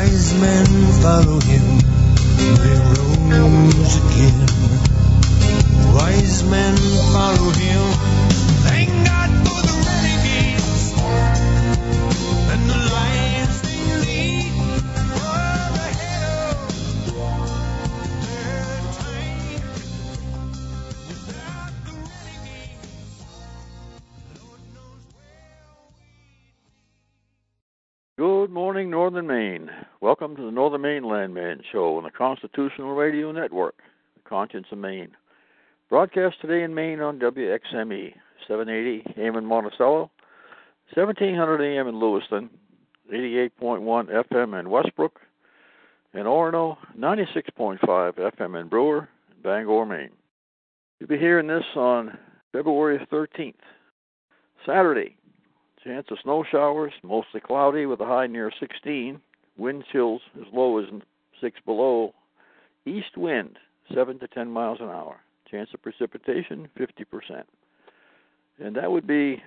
Wise men follow him. They rose again. Wise men follow him. Northern Maine. Welcome to the Northern Maine Landman Show on the Constitutional Radio Network, the Conscience of Maine. Broadcast today in Maine on WXME, 780 AM in Monticello, 1700 AM in Lewiston, 88.1 FM in Westbrook, and Orono, 96.5 FM in Brewer, Bangor, Maine. You'll be hearing this on February 13th, Saturday. Chance of snow showers, mostly cloudy with a high near 16. Wind chills as low as 6 below. East wind, 7 to 10 miles an hour. Chance of precipitation, 50%. And that would be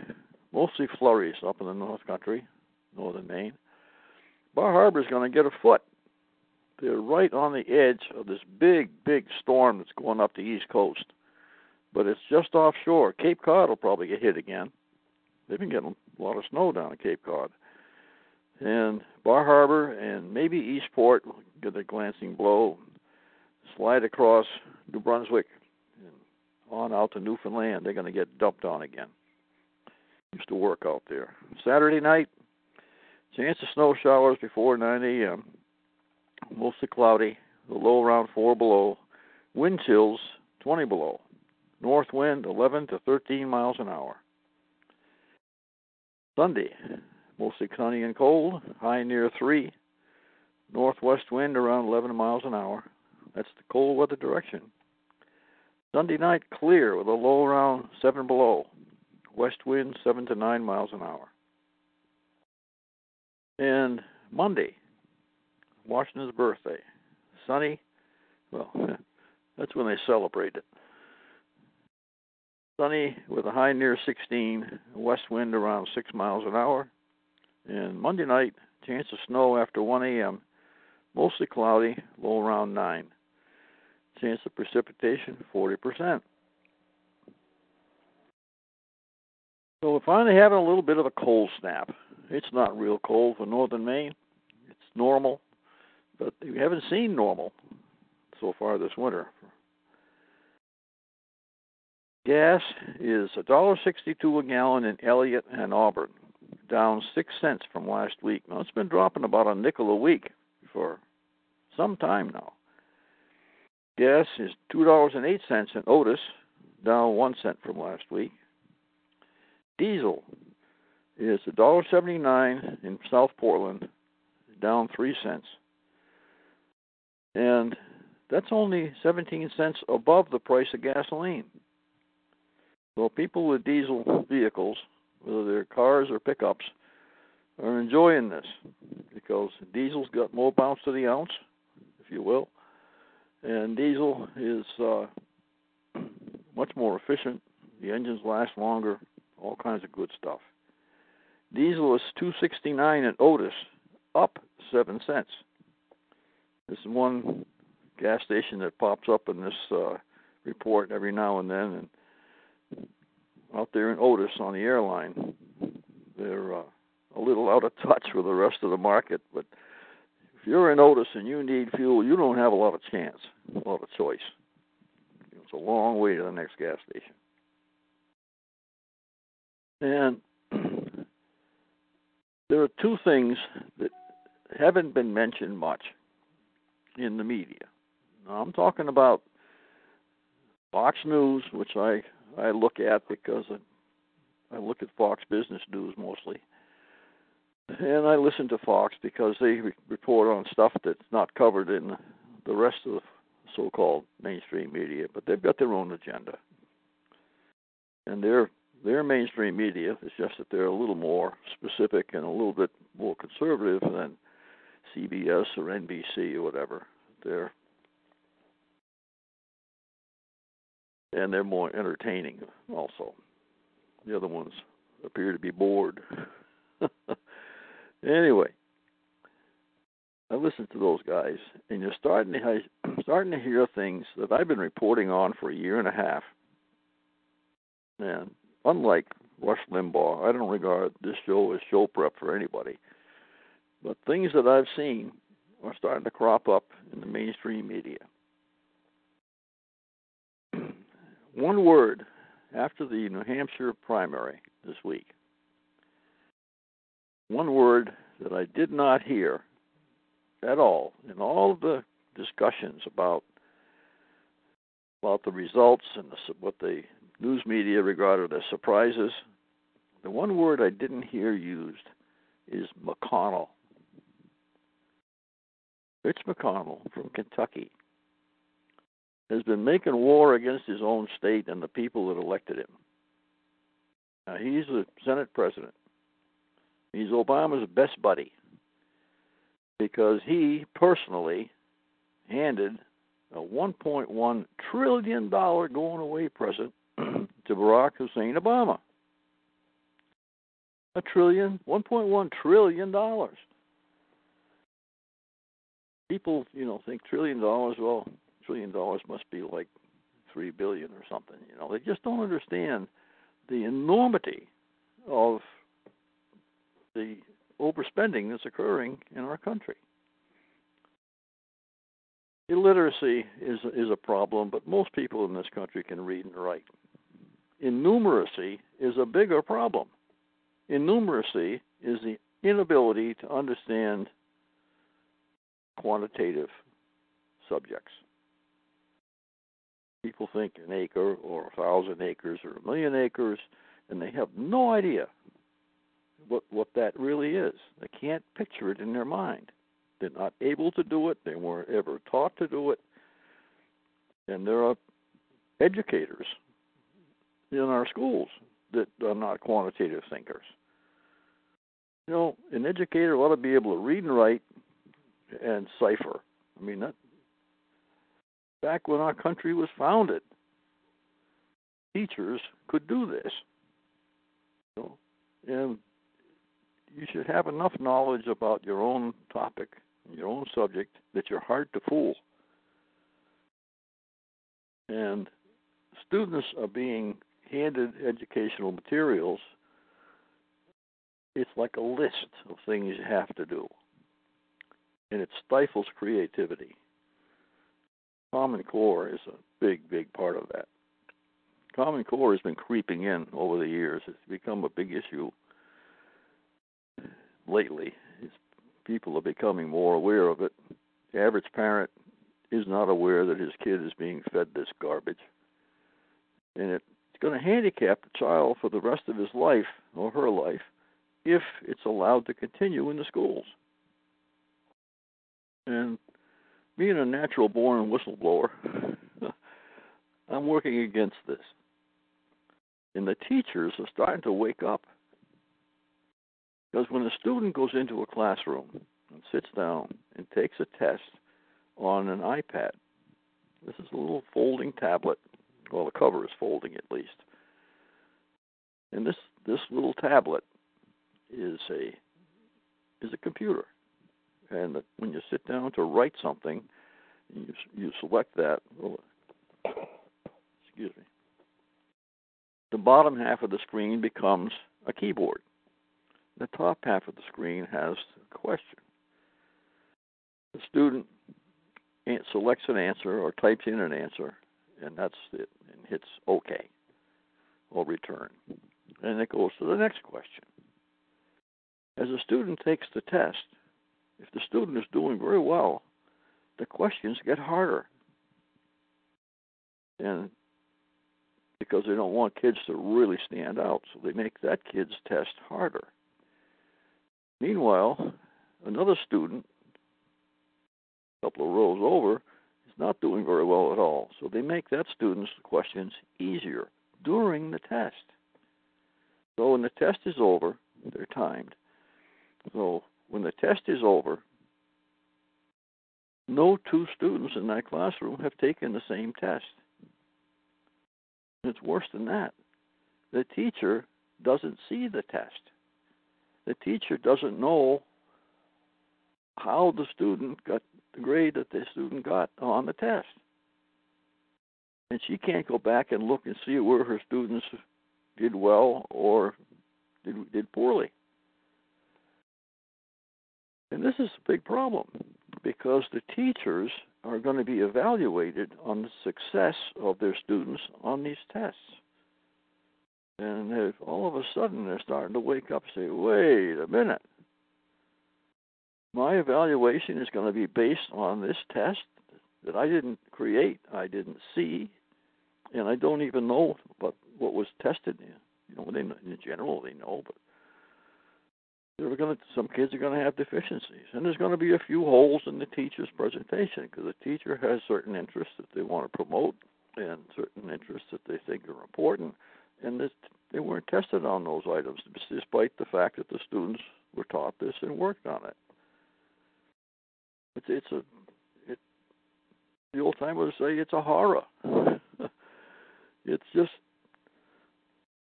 mostly flurries up in the North Country, northern Maine. Bar Harbor is going to get a foot. They're right on the edge of this big, big storm that's going up the East Coast. But it's just offshore. Cape Cod will probably get hit again. They've been getting a lot of snow down at Cape Cod. And Bar Harbor and maybe Eastport get a glancing blow, slide across New Brunswick and on out to Newfoundland. They're going to get dumped on again. Used to work out there. Saturday night, chance of snow showers before 9 a.m. Mostly cloudy, the low around 4 below. Wind chills 20 below. North wind 11 to 13 miles an hour. Sunday, mostly sunny and cold, high near 3. Northwest wind around 11 miles an hour. That's the cold weather direction. Sunday night, clear with a low around 7 below. West wind 7 to 9 miles an hour. And Monday, Washington's birthday. Sunny, well, that's when they celebrate it. Sunny with a high near 16, west wind around 6 miles an hour. And Monday night, chance of snow after 1 a.m., mostly cloudy, low around 9. Chance of precipitation 40%. So we're finally having a little bit of a cold snap. It's not real cold for northern Maine. It's normal, but we haven't seen normal so far this winter. Gas is a dollar sixty-two a gallon in Elliott and Auburn, down six cents from last week. Now it's been dropping about a nickel a week for some time now. Gas is two dollars and eight cents in Otis, down one cent from last week. Diesel is a dollar seventy-nine in South Portland, down three cents, and that's only seventeen cents above the price of gasoline. So people with diesel vehicles, whether they're cars or pickups, are enjoying this because diesel's got more bounce to the ounce, if you will, and diesel is uh, much more efficient. The engines last longer, all kinds of good stuff. Diesel is 269 at Otis, up seven cents. This is one gas station that pops up in this uh, report every now and then, and out there in Otis on the airline, they're uh, a little out of touch with the rest of the market. But if you're in Otis and you need fuel, you don't have a lot of chance, a lot of choice. It's a long way to the next gas station. And there are two things that haven't been mentioned much in the media. Now, I'm talking about Fox News, which I I look at because I, I look at Fox Business News mostly, and I listen to Fox because they re- report on stuff that's not covered in the rest of the so-called mainstream media, but they've got their own agenda, and their their mainstream media is just that they're a little more specific and a little bit more conservative than CBS or NBC or whatever. They're and they're more entertaining also. The other ones appear to be bored. anyway, I listen to those guys, and you're starting to starting to hear things that I've been reporting on for a year and a half. And unlike Rush Limbaugh, I don't regard this show as show prep for anybody. But things that I've seen are starting to crop up in the mainstream media. One word after the New Hampshire primary this week. One word that I did not hear at all in all of the discussions about about the results and the, what the news media regarded as surprises. The one word I didn't hear used is McConnell. Mitch McConnell from Kentucky has been making war against his own state and the people that elected him. Now, he's the Senate president. He's Obama's best buddy because he personally handed a $1.1 trillion going away present to Barack Hussein Obama. A trillion, $1.1 trillion. People, you know, think trillion dollars. Well, trillion dollars must be like three billion or something. You know, they just don't understand the enormity of the overspending that's occurring in our country. Illiteracy is is a problem, but most people in this country can read and write. Innumeracy is a bigger problem. Innumeracy is the inability to understand quantitative subjects. People think an acre or a thousand acres or a million acres, and they have no idea what what that really is. They can't picture it in their mind. They're not able to do it. They weren't ever taught to do it. And there are educators in our schools that are not quantitative thinkers. You know, an educator ought to be able to read and write and cipher. I mean, that back when our country was founded, teachers could do this. You know, and you should have enough knowledge about your own topic, your own subject, that you're hard to fool. And students are being handed educational materials. It's like a list of things you have to do, and it stifles creativity. Common Core is a big, big part of that. Common Core has been creeping in over the years. It's become a big issue lately. It's, people are becoming more aware of it. The average parent is not aware that his kid is being fed this garbage. And it's going to handicap the child for the rest of his life or her life if it's allowed to continue in the schools. And being a natural born whistleblower, I'm working against this. And the teachers are starting to wake up. Because when a student goes into a classroom and sits down and takes a test on an iPad, this is a little folding tablet. Well, the cover is folding at least. And this this little tablet is a is a computer and when you sit down to write something, you you select that. Excuse me. The bottom half of the screen becomes a keyboard. The top half of the screen has a question. The student selects an answer or types in an answer, and that's it, and hits OK or return. And it goes to the next question. As a student takes the test, if the student is doing very well, the questions get harder. And because they don't want kids to really stand out, so they make that kid's test harder. Meanwhile, another student, a couple of rows over, is not doing very well at all. So they make that student's questions easier during the test. So when the test is over, they're timed. So when the test is over, no two students in that classroom have taken the same test. It's worse than that. The teacher doesn't see the test. The teacher doesn't know how the student got the grade that the student got on the test. And she can't go back and look and see where her students did well or did, did poorly. And this is a big problem because the teachers are going to be evaluated on the success of their students on these tests. And if all of a sudden they're starting to wake up and say, wait a minute, my evaluation is going to be based on this test that I didn't create, I didn't see, and I don't even know what what was tested. You know, they in general they know, but they're going to some kids are going to have deficiencies, and there's going to be a few holes in the teacher's presentation because the teacher has certain interests that they want to promote and certain interests that they think are important, and this, they weren't tested on those items, despite the fact that the students were taught this and worked on it. It's it's a it, the old timers say it's a horror. it's just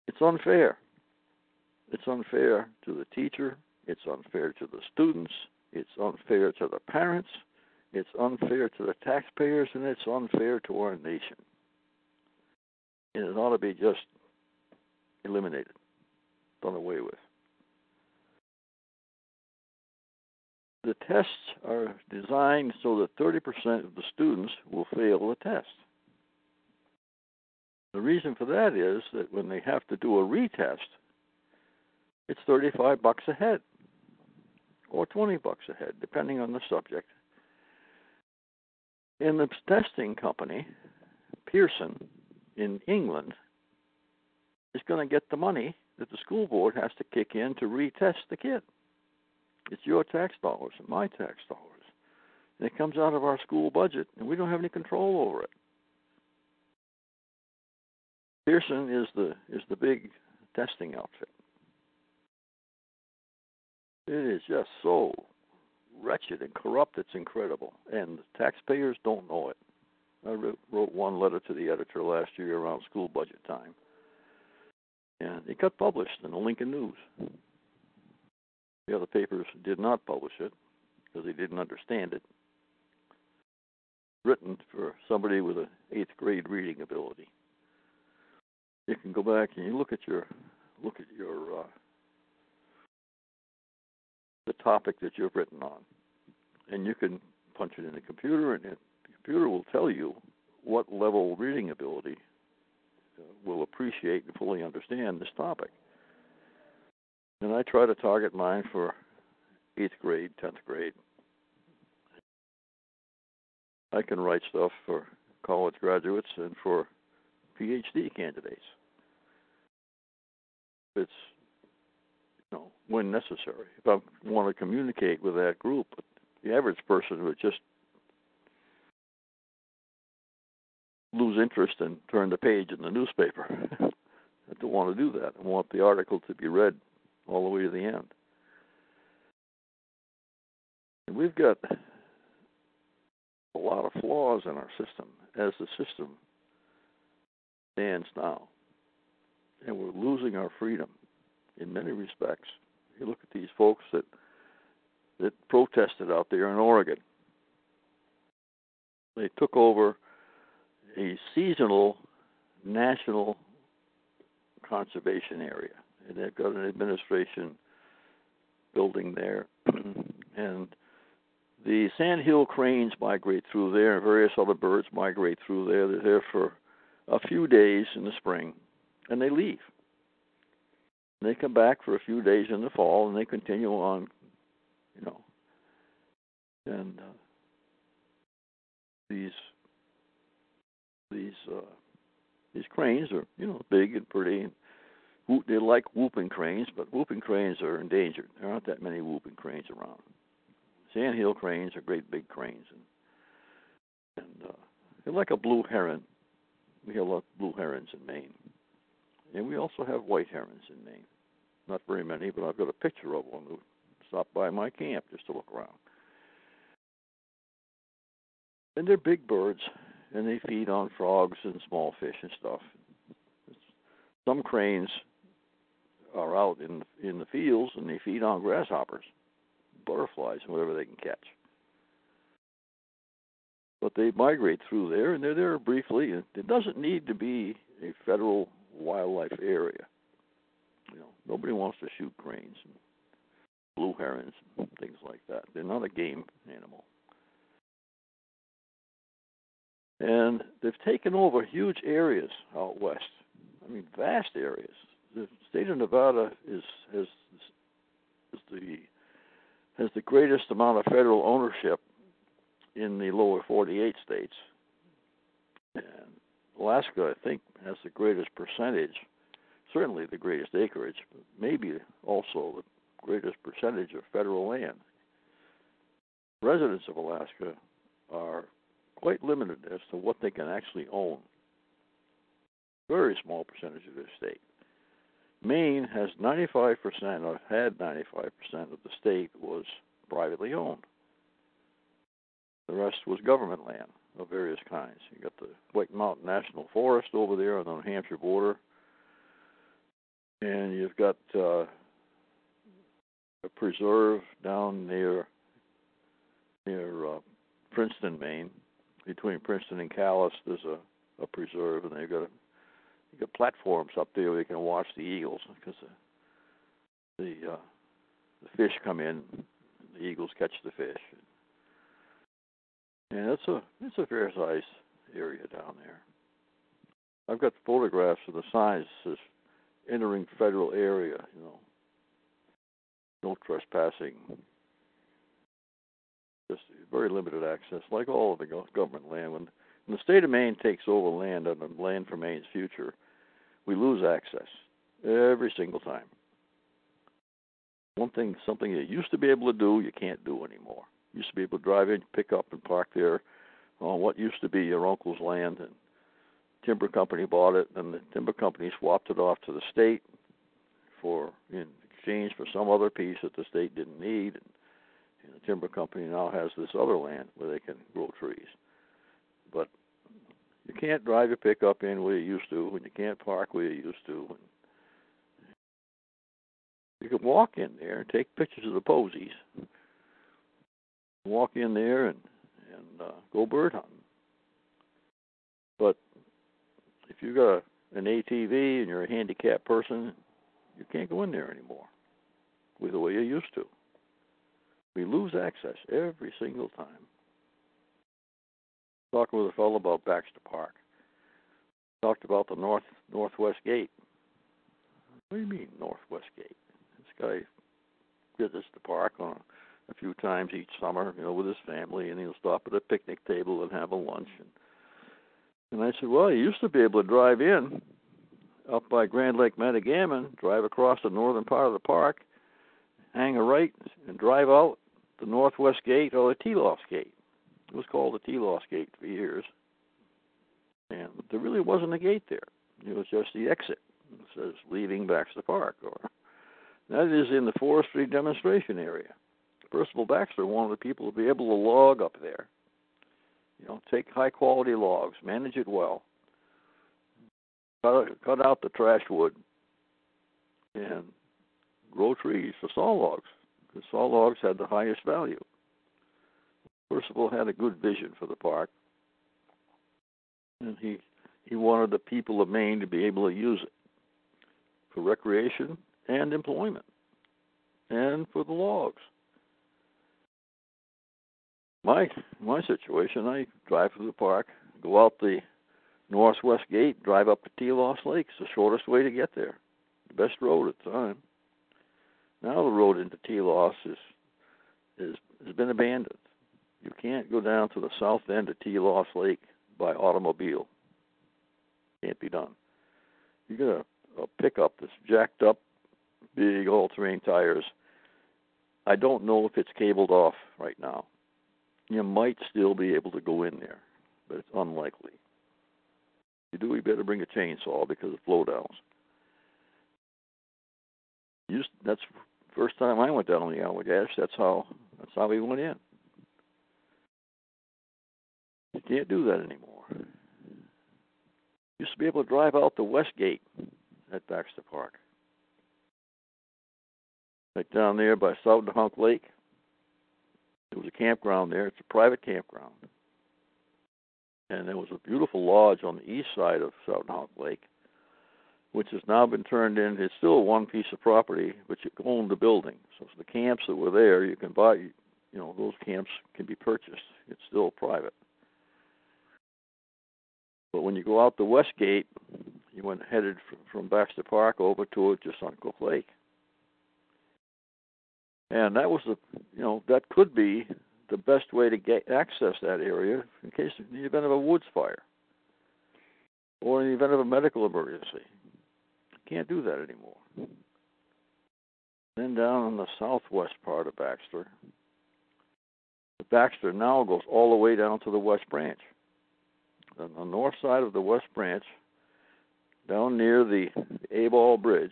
it's unfair. It's unfair to the teacher, it's unfair to the students, it's unfair to the parents, it's unfair to the taxpayers, and it's unfair to our nation. And it ought to be just eliminated, done away with. the tests are designed so that 30% of the students will fail the test. The reason for that is that when they have to do a retest, it's 35 bucks a head or 20 bucks a head, depending on the subject. And the testing company, Pearson, in England, is going to get the money that the school board has to kick in to retest the kid. It's your tax dollars and my tax dollars. And it comes out of our school budget, and we don't have any control over it. Pearson is the is the big testing outfit. It is just so wretched and corrupt. It's incredible, and taxpayers don't know it. I wrote one letter to the editor last year around school budget time, and it got published in the Lincoln News. The other papers did not publish it because they didn't understand it. Written for somebody with an eighth grade reading ability. You can go back and you look at your look at your uh, topic that you've written on, and you can punch it in the computer, and it, the computer will tell you what level reading ability uh, will appreciate and fully understand this topic. And I try to target mine for eighth grade, tenth grade. I can write stuff for college graduates and for PhD candidates. It's when necessary. If I want to communicate with that group, the average person would just lose interest and turn the page in the newspaper. I don't want to do that. I want the article to be read all the way to the end. And we've got a lot of flaws in our system as the system stands now. And we're losing our freedom in many respects. You look at these folks that that protested out there in Oregon. They took over a seasonal national conservation area and they've got an administration building there. and the sandhill cranes migrate through there, and various other birds migrate through there. They're there for a few days in the spring, and they leave. They come back for a few days in the fall, and they continue on, you know. And uh, these these uh, these cranes are, you know, big and pretty, and who- they like whooping cranes, but whooping cranes are endangered. There aren't that many whooping cranes around. Sandhill cranes are great big cranes, and and uh, they're like a blue heron. We have a lot of blue herons in Maine, and we also have white herons in Maine. Not very many, but I've got a picture of one who stopped by my camp just to look around. And they're big birds, and they feed on frogs and small fish and stuff. Some cranes are out in in the fields and they feed on grasshoppers, butterflies, and whatever they can catch. But they migrate through there, and they're there briefly. It doesn't need to be a federal wildlife area. You know, nobody wants to shoot cranes and blue herons and things like that. They're not a game animal. And they've taken over huge areas out west. I mean, vast areas. The state of Nevada is has is the has the greatest amount of federal ownership in the lower 48 states. And Alaska, I think, has the greatest percentage, certainly the greatest acreage, but maybe also the greatest percentage of federal land. Residents of Alaska are quite limited as to what they can actually own. Very small percentage of their state. Maine has 95%, or had 95% of the state was privately owned. The rest was government land of various kinds. You got the White Mountain National Forest over there on the New Hampshire border, and you've got uh, a preserve down near near uh, Princeton, Maine, between Princeton and Calais. There's a, a preserve, and they've got a, you got platforms up there where you can watch the eagles because the the, uh, the fish come in, the eagles catch the fish. And it's a it's a fair sized area down there. I've got photographs of the signs that entering federal area, you know. No trespassing. Just very limited access, like all of the government land. When, when the state of Maine takes over land and the land for Maine's future, we lose access every single time. One thing, something you used to be able to do, you can't do anymore used to be able to drive in, pick up, and park there on what used to be your uncle's land, and timber company bought it, and the timber company swapped it off to the state for in exchange for some other piece that the state didn't need, and, and the timber company now has this other land where they can grow trees, but you can't drive your pickup in where you used to, and you can't park where you used to. And you can walk in there and take pictures of the posies walk in there and and uh, go bird hunting. But if you've got an ATV and you're a handicapped person, you can't go in there anymore with the way you used to. We lose access every single time. Talking with a fellow about Baxter Park. Talked about the north northwest gate. What do you mean northwest gate? This guy visits the park on a few times each summer, you know, with his family, and he'll stop at a picnic table and have a lunch. And, and I said, well, you used to be able to drive in up by Grand Lake Matagamon, drive across the northern part of the park, hang a right, and drive out the northwest gate or the Telos gate. It was called the Telos gate for years, and there really wasn't a gate there. It was just the exit. It says leaving Baxter Park, or that is in the forestry demonstration area. Percival Baxter wanted the people to be able to log up there. You know, take high quality logs, manage it well, cut, cut out the trash wood, and grow trees for saw logs. Because saw logs had the highest value. Percival had a good vision for the park, and he he wanted the people of Maine to be able to use it for recreation and employment, and for the logs my my situation, I drive through the park, go out the northwest gate, drive up to Telos Lake. It's the shortest way to get there. The best road at the time. Now the road into Telos is is has been abandoned. You can't go down to the south end of Telos Lake by automobile. Can't be done. You got a, a pickup that's jacked up, big all-terrain tires. I don't know if it's cabled off right now. You might still be able to go in there, but it's unlikely. If you do, you better bring a chainsaw because of flow downs. Used, that's first time I went down on the Allagash. That's how that's how we went in. You can't do that anymore. Used to be able to drive out the west gate at Baxter Park. Right down there by Sourdnahunk Lake. There was a campground there. It's a private campground. And there was a beautiful lodge on the east side of Southern Lake, which has now been turned in. It's still one piece of property, but you own the building. So the camps that were there, you can buy. You know, those camps can be purchased. It's still private. But when you go out the west gate, you went headed from Baxter Park over to Chesuncook Lake. And that was the, you know, that could be the best way to get access that area in case in the event of a woods fire or in the event of a medical emergency. Can't do that anymore. Then down on the southwest part of Baxter, the Baxter now goes all the way down to the West Branch. On the north side of the West Branch, down near the Abol Bridge,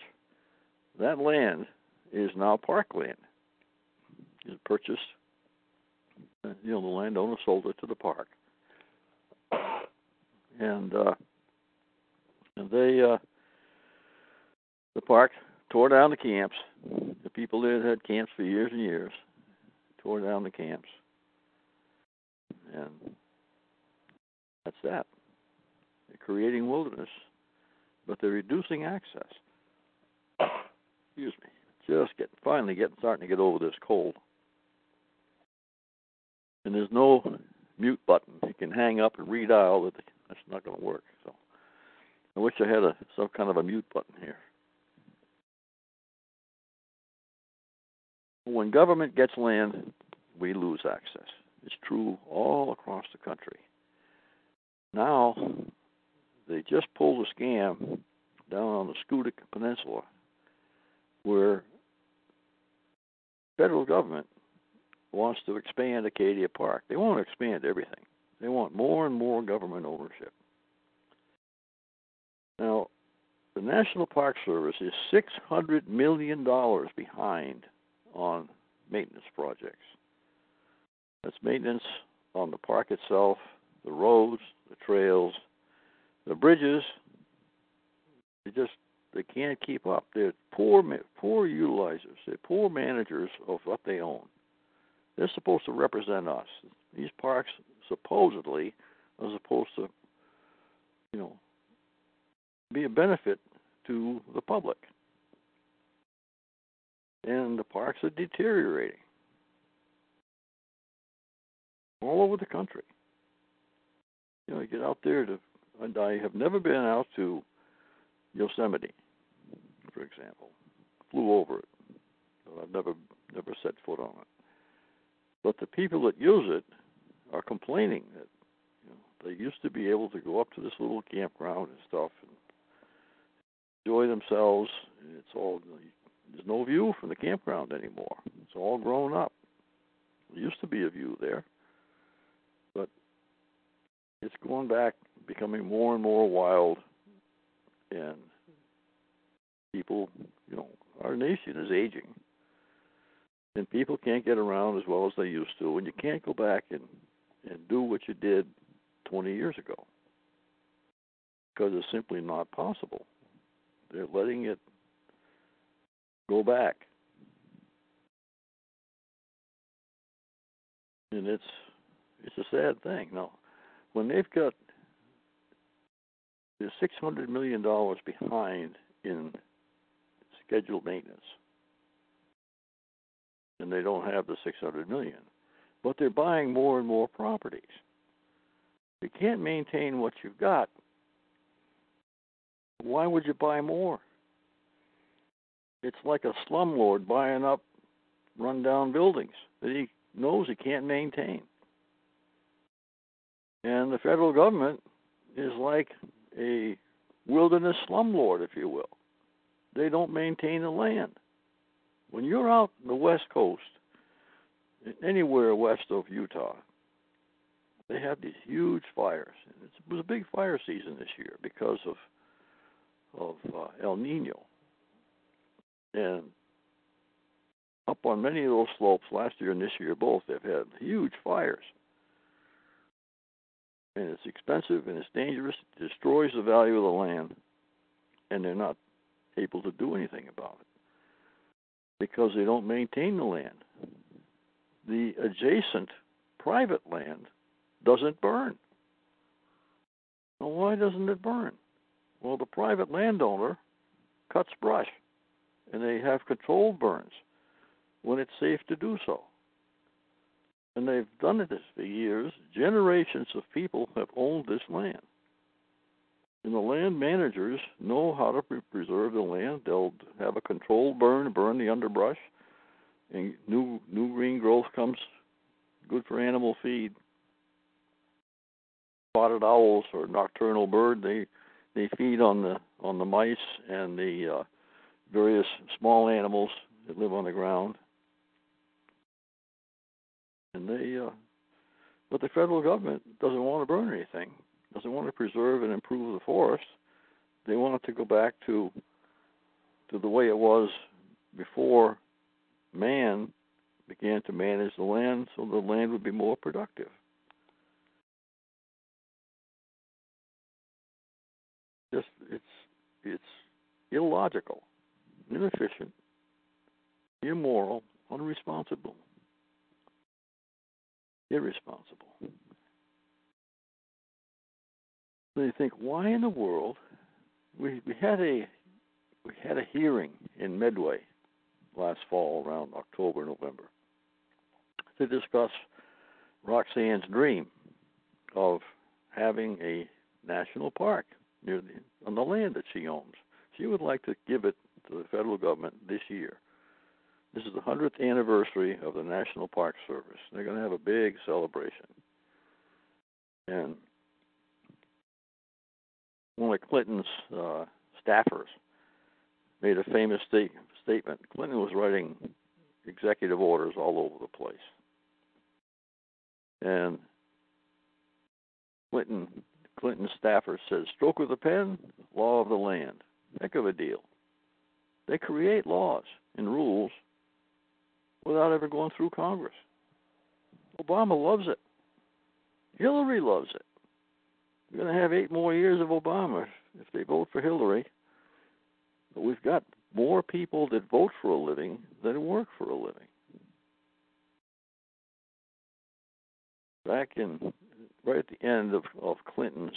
that land is now parkland. Purchased, you know, the landowner sold it to the park, and uh, and they uh, the park tore down the camps. The people there had camps for years and years tore down the camps, and that's that. They're creating wilderness, but they're reducing access. Excuse me. Just get finally getting starting to get over this cold. And there's no mute button. You can hang up and redial, but that's not going to work. So I wish I had a some kind of a mute button here. When government gets land, we lose access. It's true all across the country. Now, they just pulled a scam down on the Schoodic Peninsula where federal government wants to expand Acadia Park. They want to expand everything. They want more and more government ownership. Now, the National Park Service is $600 million behind on maintenance projects. That's maintenance on the park itself, the roads, the trails, the bridges. They just they can't keep up. They're poor poor utilizers. They're poor managers of what they own. They're supposed to represent us. These parks supposedly are supposed to, you know, be a benefit to the public. And the parks are deteriorating all over the country. You know, you get out there to, and I have never been out to Yosemite, for example. Flew over it, but I've never never set foot on it. But the people that use it are complaining that you know they used to be able to go up to this little campground and stuff and enjoy themselves. And it's all there's no view from the campground anymore. It's all grown up. There used to be a view there, but it's going back, becoming more and more wild, and people, you know, our nation is aging and people can't get around as well as they used to, and you can't go back and and do what you did 20 years ago because it's simply not possible. They're letting it go back, and it's it's a sad thing. Now, when they've got the 600 million dollars behind in scheduled maintenance and they don't have the 600 million. But they're buying more and more properties. You can't maintain what you've got. Why would you buy more? It's like a slumlord buying up rundown buildings that he knows he can't maintain. And the federal government is like a wilderness slumlord, if you will. they don't maintain the land. When you're out the west coast, anywhere west of Utah, they have these huge fires. It was a big fire season this year because of of uh, El Nino, and up on many of those slopes last year and this year both, they've had huge fires. And it's expensive and it's dangerous, it destroys the value of the land, and they're not able to do anything about it because they don't maintain the land. The adjacent private land doesn't burn. Now, why doesn't it burn? Well, the private landowner cuts brush, and they have controlled burns when it's safe to do so. And they've done this for years. Generations of people have owned this land. And the land managers know how to pre- preserve the land. They'll have a controlled burn, burn the underbrush, and new new green growth comes good for animal feed. Spotted owls or nocturnal bird, they they feed on the on the mice and the uh, various small animals that live on the ground. And they, uh, but the federal government doesn't want to burn anything. Doesn't want to preserve and improve the forest. They want it to go back to to the way it was before man began to manage the land, so the land would be more productive. Just it's it's illogical, inefficient, immoral, unresponsible, irresponsible. So you think, why in the world? We we had a we had a hearing in Medway last fall, around October November, to discuss Roxanne's dream of having a national park near the, on the land that she owns. She would like to give it to the federal government this year. This is the 100th anniversary of the National Park Service. They're going to have a big celebration. And one of Clinton's uh, staffers made a famous state, statement. Clinton was writing executive orders all over the place. And Clinton Clinton staffer says, stroke of the pen, law of the land. Heck of a deal. They create laws and rules without ever going through Congress. Obama loves it. Hillary loves it. We're going to have eight more years of Obama if they vote for Hillary. But we've got more people that vote for a living than work for a living. Back in right at the end of, of Clinton's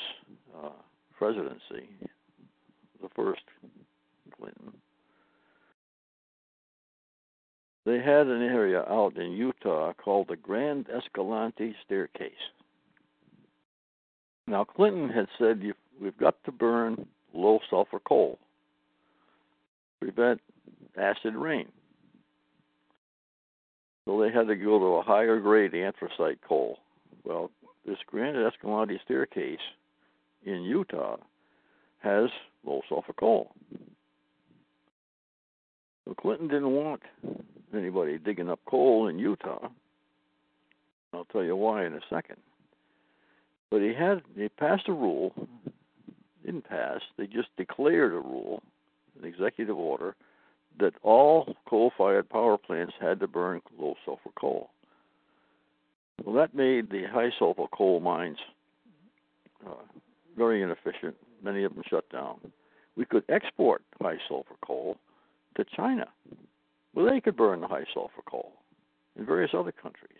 uh, presidency, the first Clinton, they had an area out in Utah called the Grand Escalante Staircase. Now, Clinton had said we've got to burn low sulfur coal, prevent acid rain. So they had to go to a higher grade anthracite coal. Well, this Grand Escalante staircase in Utah has low sulfur coal. So Clinton didn't want anybody digging up coal in Utah. I'll tell you why in a second. But he had he passed a rule, didn't pass, they just declared a rule, an executive order, that all coal fired power plants had to burn low sulfur coal. Well, that made the high sulfur coal mines uh, very inefficient. Many of them shut down. We could export high sulfur coal to China. Well, they could burn the high sulfur coal in various other countries.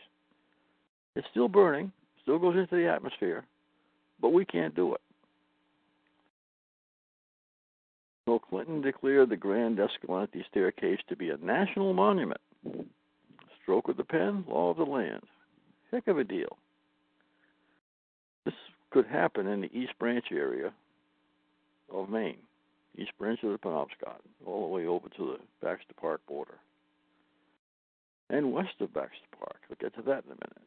It's still burning, still goes into the atmosphere, but we can't do it. So Clinton declared the Grand Escalante Staircase to be a national monument. Stroke of the pen, law of the land. Heck of a deal. This could happen in the East Branch area of Maine, East Branch of the Penobscot, all the way over to the Baxter Park border, and west of Baxter Park. We'll get to that in a minute.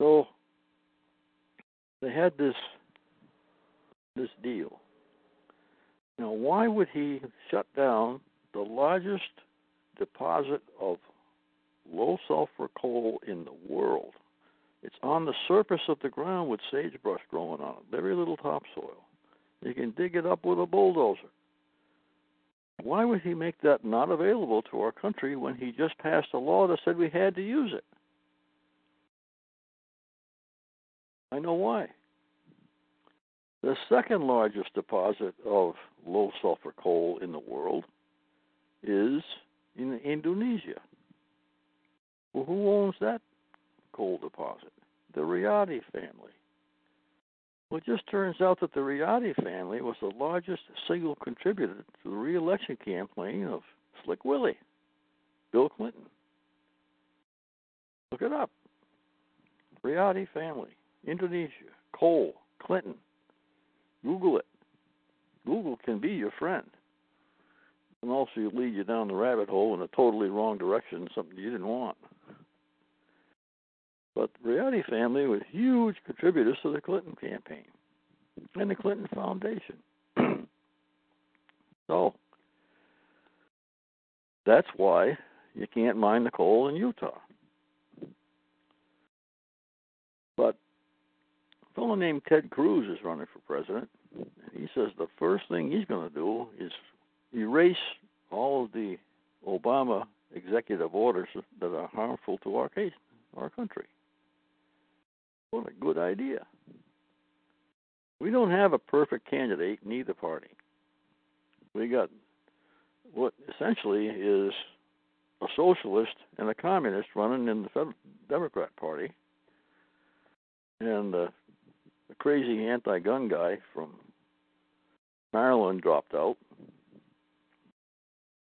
So they had this this deal. Now, why would he shut down the largest deposit of low sulfur coal in the world? It's on the surface of the ground with sagebrush growing on it, very little topsoil. You can dig it up with a bulldozer. Why would he make that not available to our country when he just passed a law that said we had to use it? I know why. The second largest deposit of low sulfur coal in the world is in Indonesia. Well, who owns that coal deposit? The Riady family. Well, it just turns out that the Riady family was the largest single contributor to the reelection campaign of Slick Willie, Bill Clinton. Look it up. Riady family, Indonesia, coal, Clinton. Google it. Google can be your friend. And also lead you down the rabbit hole in a totally wrong direction, something you didn't want. But the Riady family was huge contributors to the Clinton campaign and the Clinton Foundation. so that's why you can't mine the coal in Utah. But a fellow named Ted Cruz is running for president, and he says the first thing he's going to do is erase all of the Obama executive orders that are harmful to our case, our country. What a good idea. We don't have a perfect candidate in either party. We got what essentially is a socialist and a communist running in the Democrat Party, and uh, a crazy anti-gun guy from Maryland dropped out.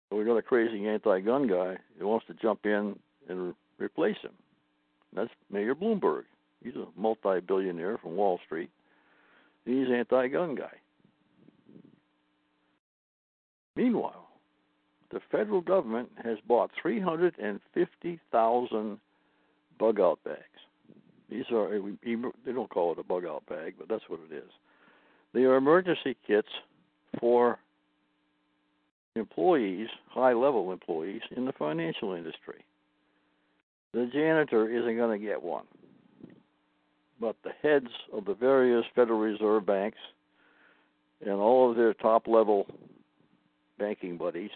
So we got a crazy anti-gun guy who wants to jump in and re- replace him. That's Mayor Bloomberg. He's a multi-billionaire from Wall Street. He's anti-gun guy. Meanwhile, the federal government has bought 350,000 bug out bags. These are they don't call it a bug out bag, but that's what it is. They are emergency kits for employees, high level employees in the financial industry. The janitor isn't going to get one but the heads of the various Federal Reserve banks and all of their top level banking buddies,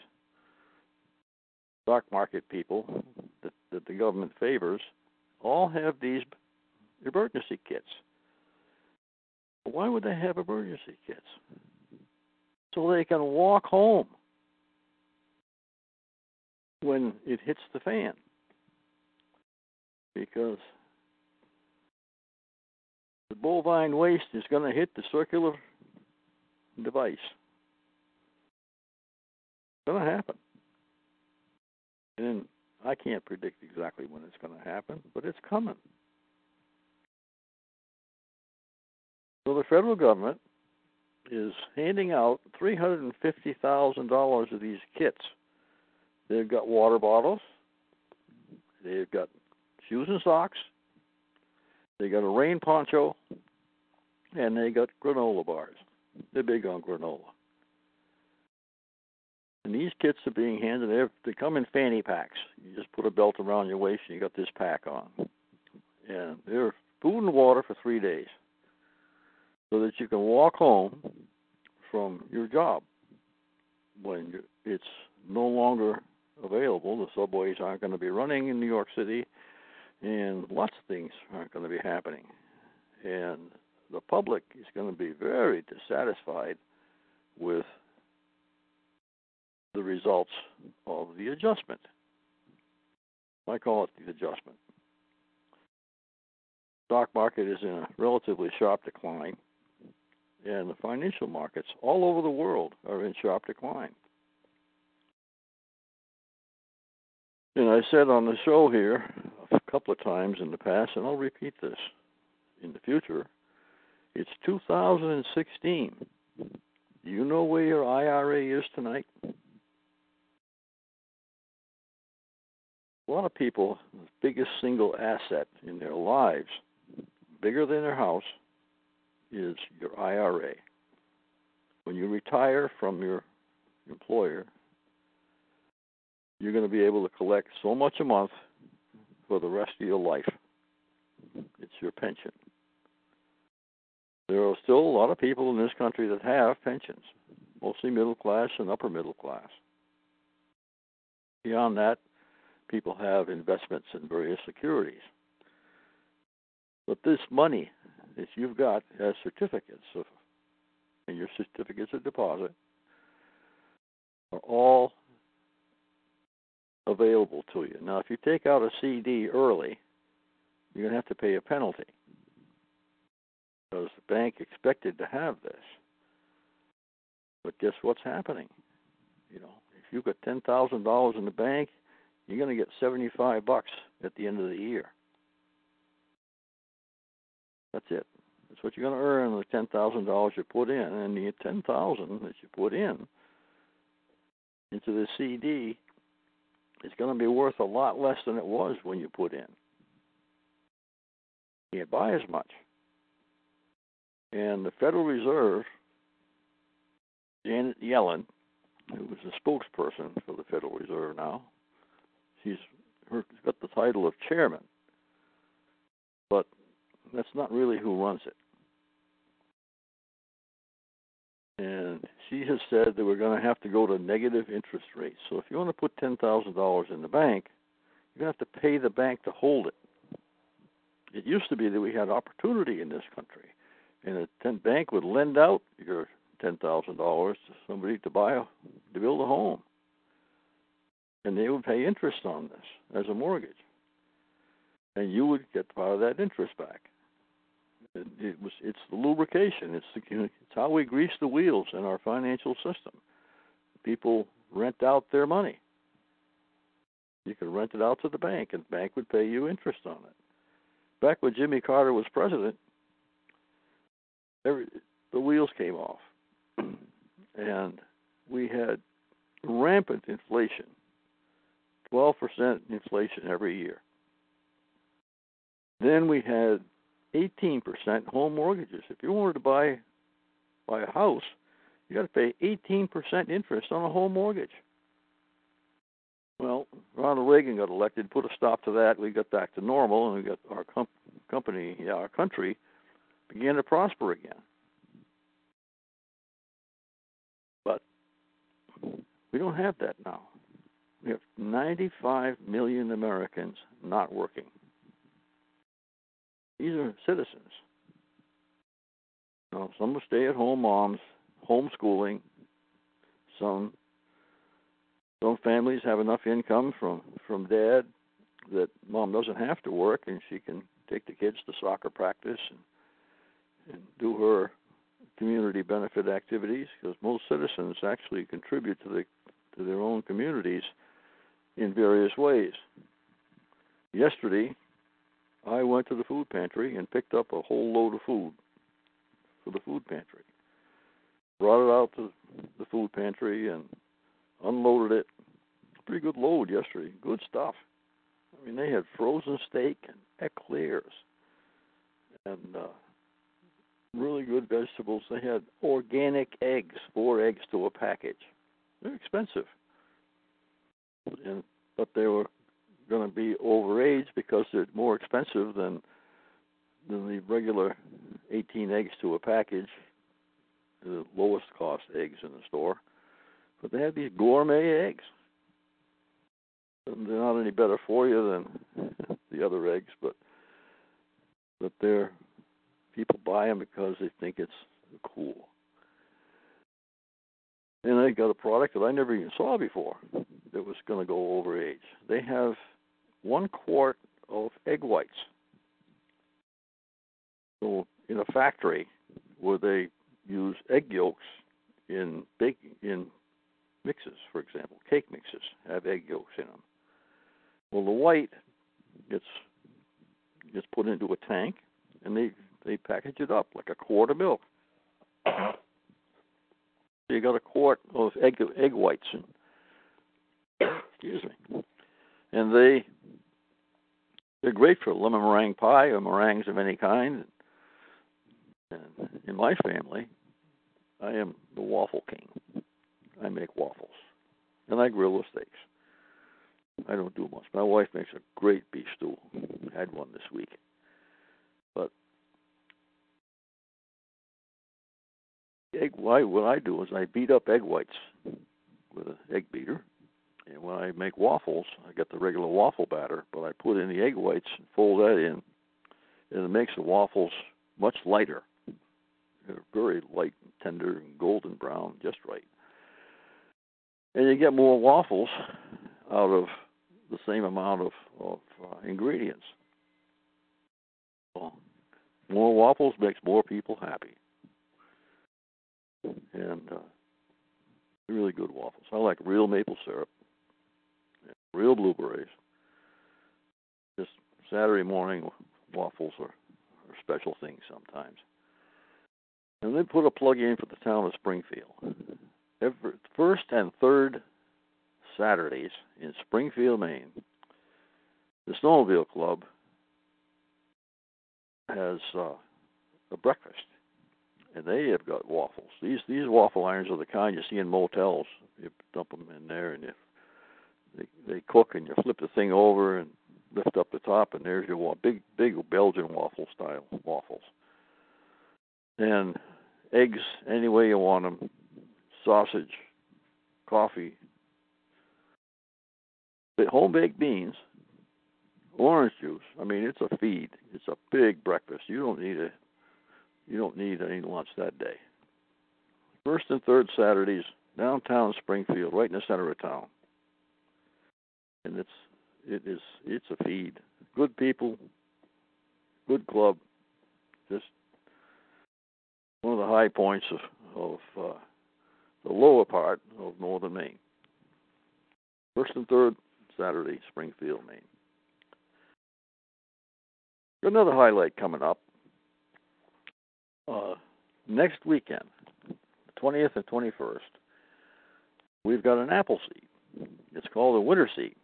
stock market people that, that the government favors, all have these emergency kits. Why would they have emergency kits? So they can walk home when it hits the fan. Because the bovine waste is going to hit the circular device. It's going to happen. And I can't predict exactly when it's going to happen, but it's coming. So the federal government is handing out $350,000 of these kits. They've got water bottles, they've got shoes and socks, they got a rain poncho, and they got granola bars. They're big on granola. And these kits are being handed. They they come in fanny packs. You just put a belt around your waist, and you got this pack on. And they're food and water for three days, so that you can walk home from your job when it's no longer available. The subways aren't going to be running in New York City and lots of things aren't going to be happening. And the public is going to be very dissatisfied with the results of the adjustment. I call it the adjustment. Stock market is in a relatively sharp decline, and the financial markets all over the world are in sharp decline. And I said on the show here a couple of times in the past, and I'll repeat this in the future. It's 2016. Do you know where your IRA is tonight? A lot of people, the biggest single asset in their lives, bigger than their house, is your IRA. When you retire from your employer, you're going to be able to collect so much a month for the rest of your life. It's your pension. There are still a lot of people in this country that have pensions, mostly middle class and upper middle class. Beyond that, people have investments in various securities. But this money that you've got as certificates of and your certificates of deposit are all available to you. Now, if you take out a CD early, you're going to have to pay a penalty because the bank expected to have this. But guess what's happening? You know, if you've got ten thousand dollars in the bank, you're going to get seventy-five bucks at the end of the year. That's it. That's what you're going to earn the ten thousand dollars you put in, and the ten thousand that you put in into the CD is going to be worth a lot less than it was when you put in. You can't buy as much. And the Federal Reserve, Janet Yellen, who was the spokesperson for the Federal Reserve now, she's her, got the title of chairman, but that's not really who runs it. And she has said that we're going to have to go to negative interest rates. So if you want to put ten thousand dollars in the bank, you're going to have to pay the bank to hold it. It used to be that we had opportunity in this country, and a bank would lend out your ten thousand dollars to somebody to buy a to build a home, and they would pay interest on this as a mortgage, and you would get part of that interest back. It, was it's the lubrication. It's the, it's how we grease the wheels in our financial system. People rent out their money. You could rent it out to the bank, and the bank would pay you interest on it. Back when Jimmy Carter was president, every the wheels came off, and we had rampant inflation, twelve percent inflation every year. Then we had 18% home mortgages. If you wanted to buy buy a house, you got to pay 18% interest on a home mortgage. Well, Ronald Reagan got elected, put a stop to that. We got back to normal, and we got our com- company, yeah, our country began to prosper again. But we don't have that now. We have 95 million Americans not working. These are citizens. Now, some are stay-at-home moms, homeschooling. Some some families have enough income from from dad that mom doesn't have to work and she can take the kids to soccer practice and and do her community benefit activities because most citizens actually contribute to the to their own communities in various ways. Yesterday, I went to the food pantry and picked up a whole load of food for the food pantry. Brought it out to the food pantry and unloaded it. Pretty good load yesterday. Good stuff. I mean, they had frozen steak and eclairs and uh, really good vegetables. They had organic eggs, four eggs to a package. They're expensive, and but they were going to be overage because they're more expensive than than the regular 18 eggs to a package, the lowest cost eggs in the store. But they have these gourmet eggs. And they're not any better for you than the other eggs, but but they're people buy them because they think it's cool. And I got a product that I never even saw before that was going to go over age. They have one quart of egg whites. So in a factory where they use egg yolks in baking in mixes, for example, cake mixes have egg yolks in them. Well, the white gets gets put into a tank, and they they package it up like a quart of milk. So you got a quart of egg egg whites, and excuse me, and they they're great for lemon meringue pie or meringues of any kind. And in my family, I am the waffle king. I make waffles, and I grill the steaks. I don't do much. My wife makes a great beef stew. Had one this week. But egg white, what I do is I beat up egg whites with an egg beater. And when I make waffles, I get the regular waffle batter, but I put in the egg whites and fold that in, and it makes the waffles much lighter. They're very light and tender and golden brown, just right. And you get more waffles out of the same amount of, of uh, ingredients. Well, more waffles makes more people happy. And uh, really good waffles. I like real maple syrup, real blueberries. Just Saturday morning waffles are, are special things sometimes. And then put a plug in for the town of Springfield. Every first and third Saturdays in Springfield, Maine, the Snowmobile Club has uh, a breakfast, and they have got waffles. These these waffle irons are the kind you see in motels. You dump them in there, and you, they they cook, and you flip the thing over and lift up the top, and there's your big big Belgian waffle style waffles. And eggs any way you want them, sausage, coffee, home baked beans, orange juice. I mean, it's a feed. It's a big breakfast. You don't need a you don't need any lunch that day. First and third Saturdays, downtown Springfield, right in the center of town. And it's it is it's a feed. Good people, good club. Just one of the high points of of uh, the lower part of northern Maine. First and third Saturday, Springfield, Maine. Another highlight coming up uh, next weekend, the 20th and 21st. We've got an apple seed. It's called a winter seed.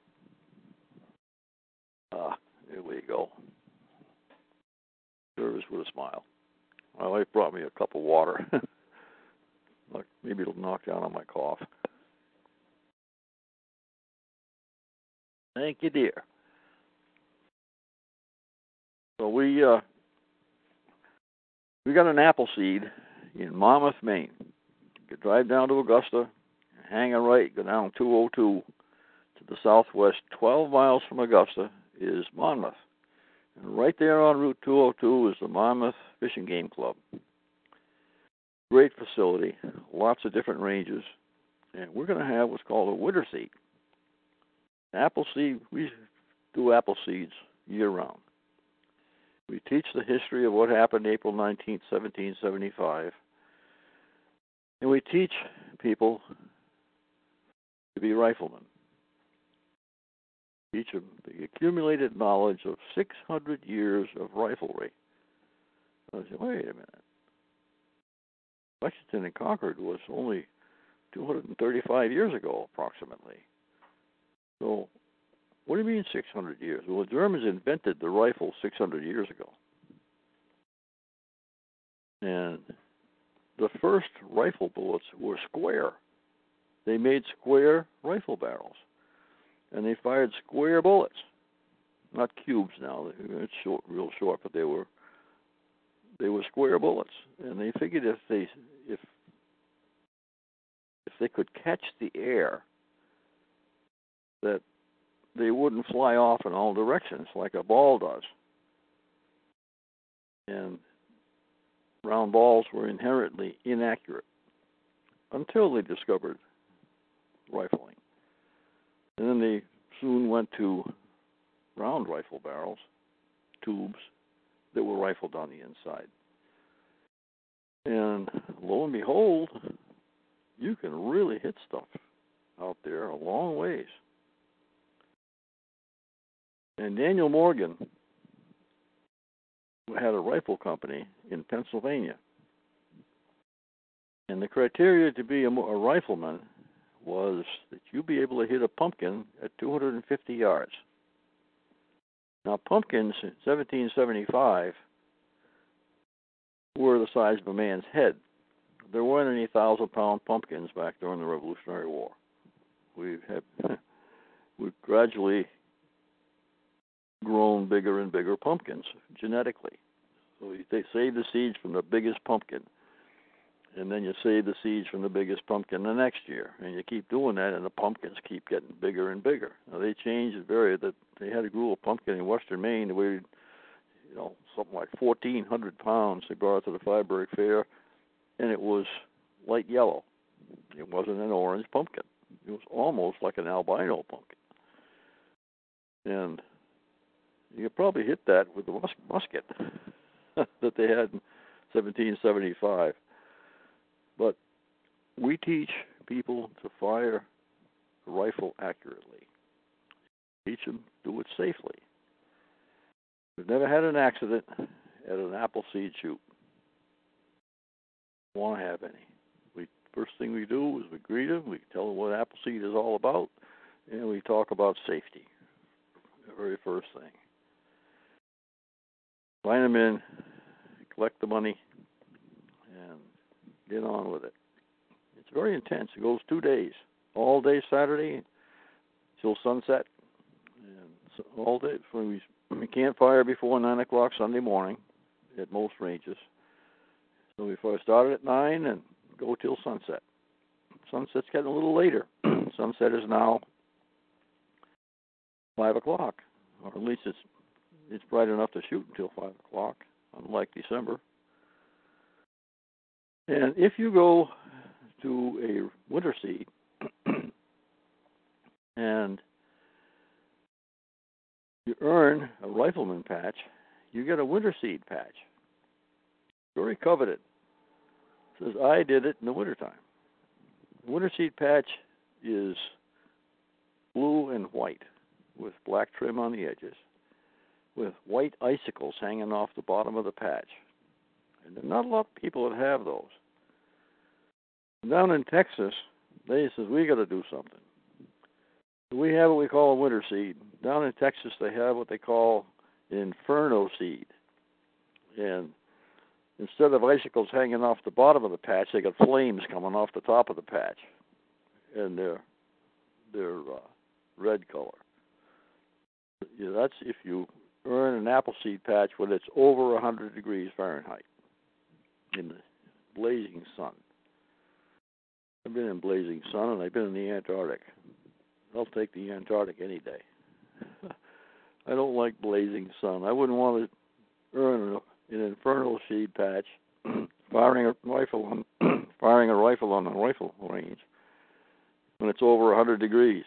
Ah, here we go. Service with a smile. My wife brought me a cup of water. Look, maybe it'll knock down on my cough. Thank you, dear. So we uh, we got an apple seed in Monmouth, Maine. You could drive down to Augusta, hang a right, go down 202 to the southwest. 12 miles from Augusta is Monmouth. And right there on Route 202 is the Monmouth Fishing Game Club. Great facility, lots of different ranges, and we're going to have what's called a winter seed. Apple seed, we do apple seeds year round. We teach the history of what happened April 19, 1775. And we teach people to be riflemen. Teach of the accumulated knowledge of 600 years of riflery. I said, wait a minute. Lexington and Concord was only 235 years ago, approximately. So, what do you mean 600 years? Well, the Germans invented the rifle 600 years ago. And the first rifle bullets were square. They made square rifle barrels. And they fired square bullets. Not cubes now. It's short, real short, but they were they were square bullets. And they figured if they if if they could catch the air that they wouldn't fly off in all directions like a ball does. And round balls were inherently inaccurate until they discovered rifling. And then they soon went to round rifle barrels, tubes that were rifled on the inside. And lo and behold, you can really hit stuff out there a long ways. And Daniel Morgan had a rifle company in Pennsylvania. And the criteria to be a, a rifleman was that you be able to hit a pumpkin at 250 yards. Now, pumpkins in 1775 were the size of a man's head, there weren't any thousand pound pumpkins back during the Revolutionary War. We have we've gradually grown bigger and bigger pumpkins genetically. So they save the seeds from the biggest pumpkin, and then you save the seeds from the biggest pumpkin the next year, and you keep doing that, and the pumpkins keep getting bigger and bigger. Now they changed very that they had a pumpkin in Western Maine that weighed, you know, something like 1,400 pounds. They brought it to the Fryeburg Fair, and it was light yellow. It wasn't an orange pumpkin. It was almost like an albino pumpkin. And you could probably hit that with the mus- musket that they had in 1775. We teach people to fire a rifle accurately. Teach them do it safely. We've never had an accident at an apple seed shoot. Don't want to have any? We first thing we do is we greet them. We tell them what apple seed is all about, and we talk about safety. The very first thing. Line them in, collect the money, and get on with it. Very intense. It goes two days, all day Saturday till sunset, and so all day. When we we can't fire before nine o'clock Sunday morning at most ranges. So we first start at nine and go till sunset. Sunset's getting a little later. sunset is now five o'clock, or at least it's it's bright enough to shoot until five o'clock, unlike December. And if you go to a winter seed and you earn a rifleman patch, you get a winter seed patch. Very coveted. It says I did it in the wintertime. Winter seed patch is blue and white with black trim on the edges, with white icicles hanging off the bottom of the patch. And there are not a lot of people that have those. Down in Texas, they says we got to do something. We have what we call a winter seed. Down in Texas, they have what they call inferno seed, and instead of icicles hanging off the bottom of the patch, they got flames coming off the top of the patch, and they're they're uh, red color. Yeah, that's if you earn an apple seed patch when it's over 100 degrees Fahrenheit in the blazing sun. I've been in blazing sun and I've been in the Antarctic. I'll take the Antarctic any day. I don't like blazing sun. I wouldn't want to earn an infernal seed patch firing a rifle on firing a rifle on a rifle range when it's over 100 degrees.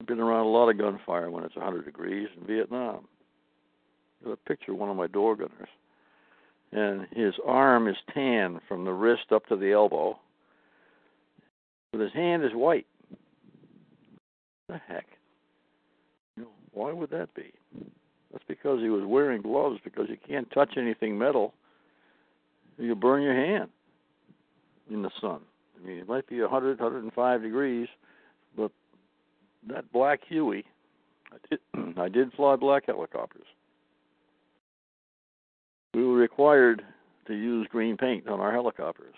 I've been around a lot of gunfire when it's 100 degrees in Vietnam. Got a picture of one of my door gunners and his arm is tan from the wrist up to the elbow, but his hand is white. What the heck? You know, why would that be? That's because he was wearing gloves because you can't touch anything metal. You burn your hand in the sun. I mean, it might be 100, 105 degrees, but that black Huey, I did, I did fly black helicopters we were required to use green paint on our helicopters.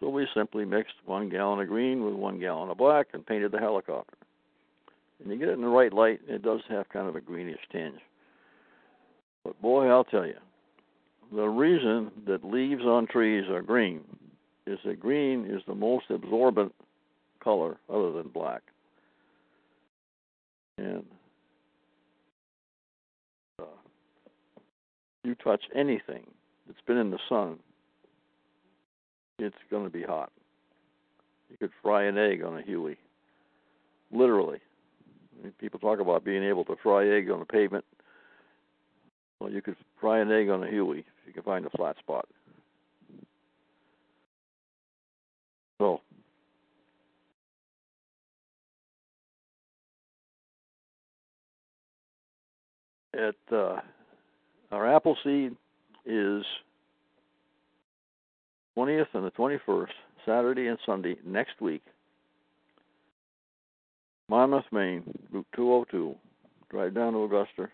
So we simply mixed one gallon of green with one gallon of black and painted the helicopter. And you get it in the right light, it does have kind of a greenish tinge. But boy, I'll tell you, the reason that leaves on trees are green is that green is the most absorbent color other than black. And you touch anything that's been in the sun, it's going to be hot. You could fry an egg on a Huey, literally. I mean, people talk about being able to fry egg on a pavement. Well, you could fry an egg on a Huey if you can find a flat spot. So, at uh, our apple seed is 20th and the 21st, Saturday and Sunday next week. Monmouth, Maine, Route 202. Drive down to Augusta,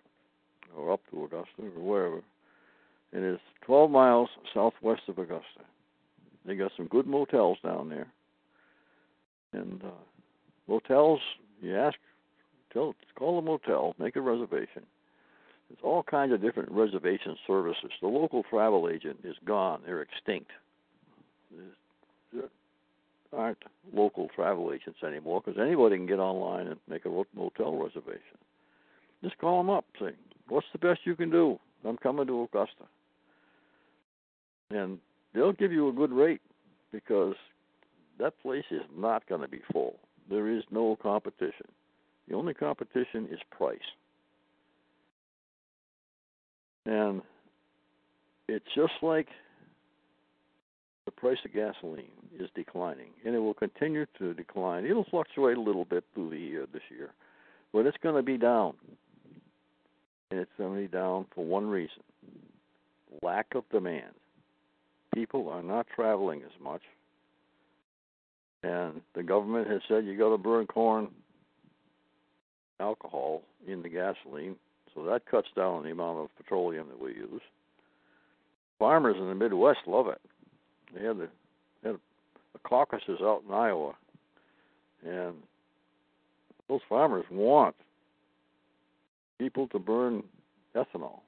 or up to Augusta, or wherever. It is 12 miles southwest of Augusta. They got some good motels down there, and uh, motels. You ask, tell, call a motel, make a reservation. There's all kinds of different reservation services. The local travel agent is gone; they're extinct. There aren't local travel agents anymore because anybody can get online and make a motel reservation. Just call them up, say, "What's the best you can do? I'm coming to Augusta," and they'll give you a good rate because that place is not going to be full. There is no competition. The only competition is price. And it's just like the price of gasoline is declining, and it will continue to decline. It'll fluctuate a little bit through the year this year, but it's going to be down. And it's going to be down for one reason lack of demand. People are not traveling as much. And the government has said you got to burn corn alcohol in the gasoline, so that cuts down on the amount of petroleum that we use. Farmers in the Midwest love it. They had the, they had a caucuses out in Iowa, and those farmers want people to burn ethanol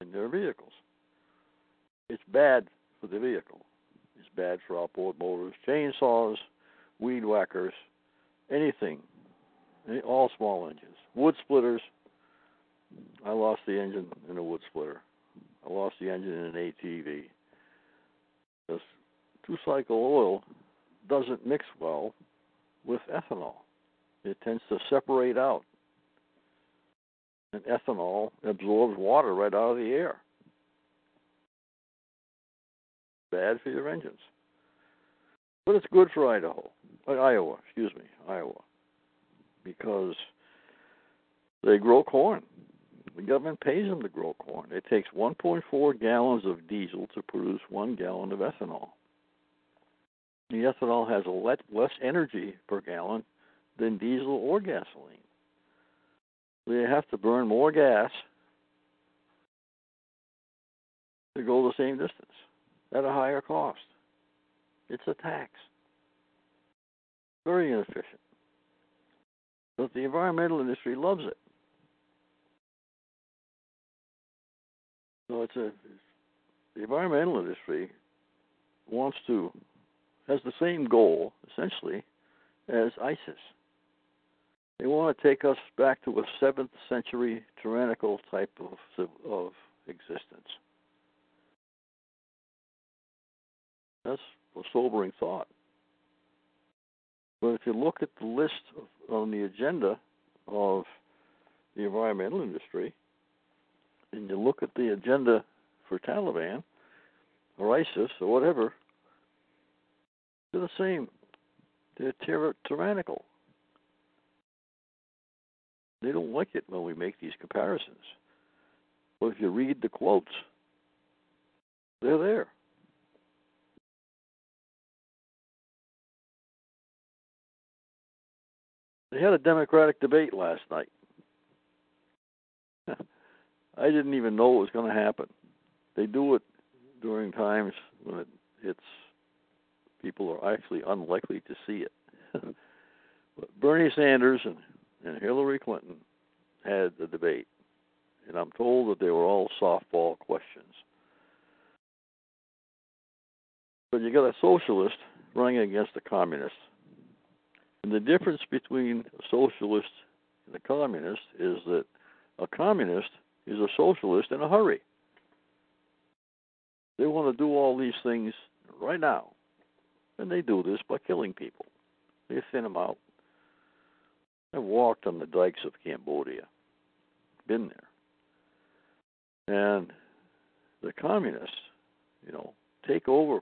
in their vehicles. It's bad for the vehicle. It's bad for outboard motors, chainsaws, weed whackers, anything, all small engines, wood splitters. I lost the engine in a wood splitter. I lost the engine in an ATV. This two cycle oil doesn't mix well with ethanol. It tends to separate out. And ethanol absorbs water right out of the air. Bad for your engines. But it's good for Idaho. Uh, Iowa, excuse me, Iowa. Because they grow corn. The government pays them to grow corn. It takes 1.4 gallons of diesel to produce one gallon of ethanol. The ethanol has less energy per gallon than diesel or gasoline. They have to burn more gas to go the same distance at a higher cost. It's a tax. Very inefficient. But the environmental industry loves it. So it's a the environmental industry wants to has the same goal essentially as ISIS. They want to take us back to a seventh century tyrannical type of of existence. That's a sobering thought. But if you look at the list of, on the agenda of the environmental industry, and you look at the agenda for Taliban or ISIS or whatever, they're the same. They're tyr- tyrannical. They don't like it when we make these comparisons. But if you read the quotes, they're there. They had a Democratic debate last night. I didn't even know it was going to happen. They do it during times when it, it's people are actually unlikely to see it. but Bernie Sanders and, and Hillary Clinton had the debate, and I'm told that they were all softball questions. But you got a socialist running against a communist. And the difference between a socialist and a communist is that a communist is a socialist in a hurry. They want to do all these things right now. And they do this by killing people. They thin them out. I've walked on the dikes of Cambodia, been there. And the communists, you know, take over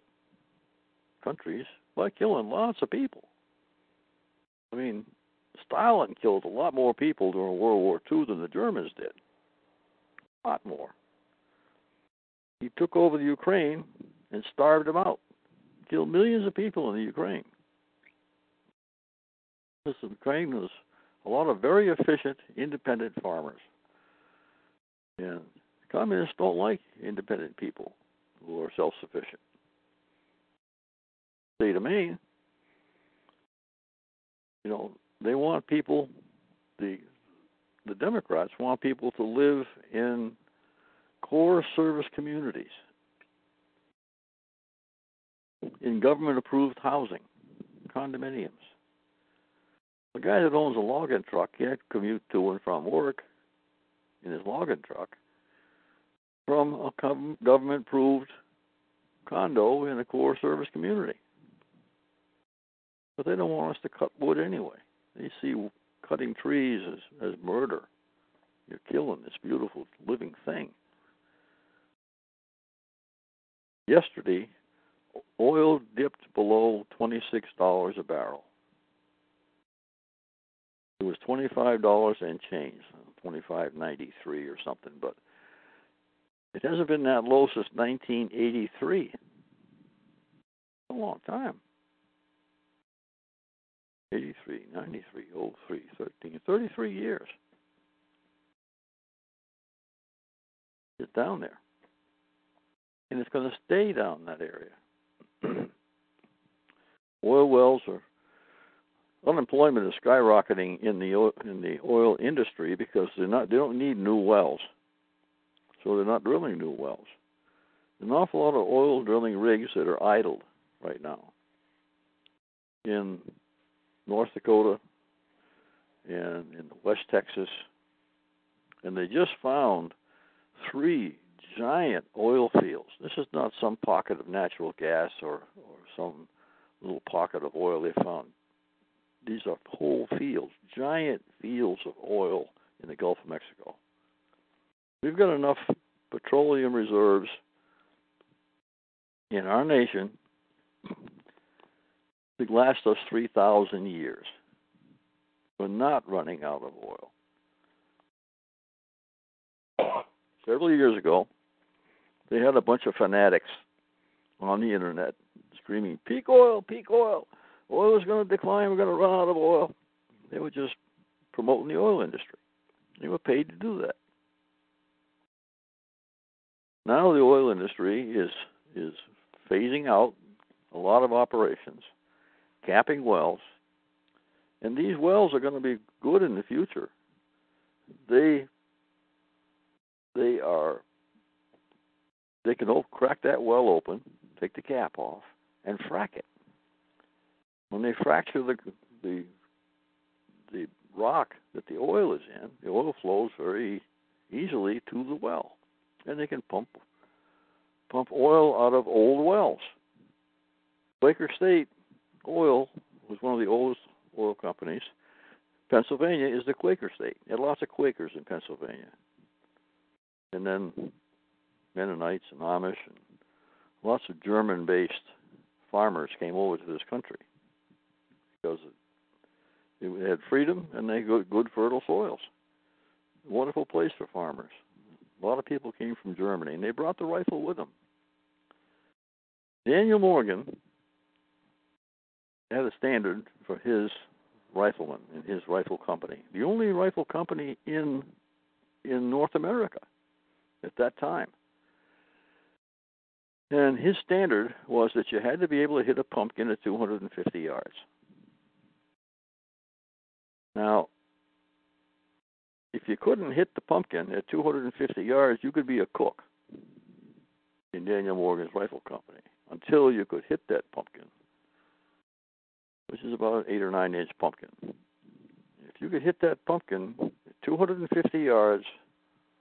countries by killing lots of people. I mean, Stalin killed a lot more people during World War II than the Germans did lot more. He took over the Ukraine and starved them out, killed millions of people in the Ukraine. This Ukraine was a lot of very efficient, independent farmers. And communists don't like independent people who are self sufficient. state of Maine, you know, they want people the the Democrats want people to live in core service communities in government approved housing, condominiums. The guy that owns a logging truck can't commute to and from work in his logging truck from a government approved condo in a core service community. But they don't want us to cut wood anyway. They see cutting trees as, as murder. You're killing this beautiful living thing. Yesterday, oil dipped below $26 a barrel. It was $25 and change, 25.93 or something, but it hasn't been that low since 1983. A long time. 83, 93, 03, 13, 33 years. It's down there. And it's going to stay down that area. oil wells are unemployment is skyrocketing in the oil, in the oil industry because they're not they don't need new wells. So they're not drilling new wells. There's an awful lot of oil drilling rigs that are idled right now in North Dakota and in West Texas, and they just found three giant oil fields. This is not some pocket of natural gas or, or some little pocket of oil they found. These are whole fields, giant fields of oil in the Gulf of Mexico. We've got enough petroleum reserves in our nation to last us 3,000 years. We're not running out of oil. Several years ago, they had a bunch of fanatics on the internet screaming, peak oil, peak oil. Oil is going to decline. We're going to run out of oil. They were just promoting the oil industry. They were paid to do that. Now the oil industry is is phasing out a lot of operations, capping wells, and these wells are going to be good in the future. They they are they can crack that well open, take the cap off, and frack it. When they fracture the the the rock that the oil is in, the oil flows very easily to the well and they can pump pump oil out of old wells. Quaker State Oil was one of the oldest oil companies. Pennsylvania is the Quaker state. Had lots of Quakers in Pennsylvania. And then Mennonites and Amish and lots of German based farmers came over to this country because it had freedom and they got good fertile soils. Wonderful place for farmers. A lot of people came from Germany, and they brought the rifle with them. Daniel Morgan had a standard for his riflemen in his rifle company, the only rifle company in in North America at that time. And his standard was that you had to be able to hit a pumpkin at 250 yards. Now, if you couldn't hit the pumpkin at 250 yards, you could be a cook in Daniel Morgan's rifle company until you could hit that pumpkin, which is about an eight or nine inch pumpkin. If you could hit that pumpkin 250 yards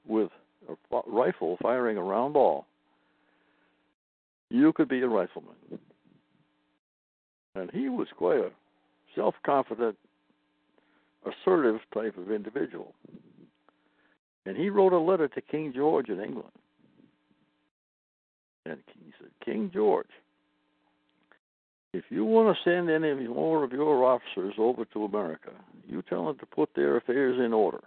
with a rifle firing a round ball, you could be a rifleman. And he was quite a self confident assertive type of individual. And he wrote a letter to King George in England. And he said, King George, if you want to send any more of your officers over to America, you tell them to put their affairs in order.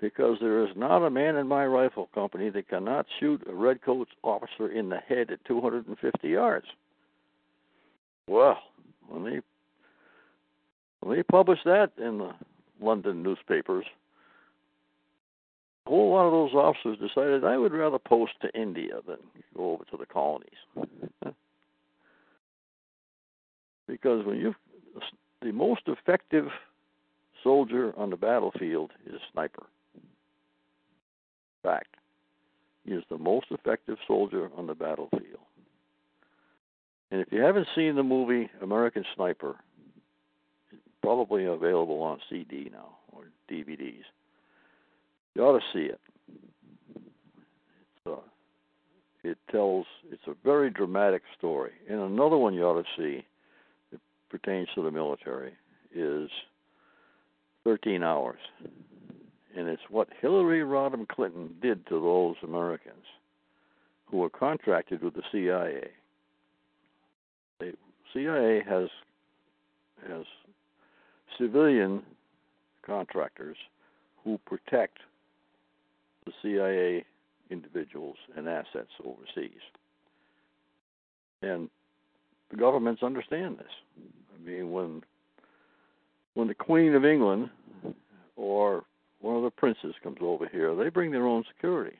Because there is not a man in my rifle company that cannot shoot a redcoat officer in the head at 250 yards. Well, when they when they published that in the London newspapers, a whole lot of those officers decided I would rather post to India than go over to the colonies. Because when you, the most effective soldier on the battlefield is a sniper. Fact. He is the most effective soldier on the battlefield. And if you haven't seen the movie American Sniper, it's probably available on CD now or DVDs. You ought to see it. Uh, it tells it's a very dramatic story. And another one you ought to see pertains to the military is 13 Hours. And it's what Hillary Rodham Clinton did to those Americans who were contracted with the CIA. The CIA has has civilian contractors who protect the CIA individuals and assets overseas. And the governments understand this. I mean, when when the Queen of England or one of the princes comes over here, they bring their own security.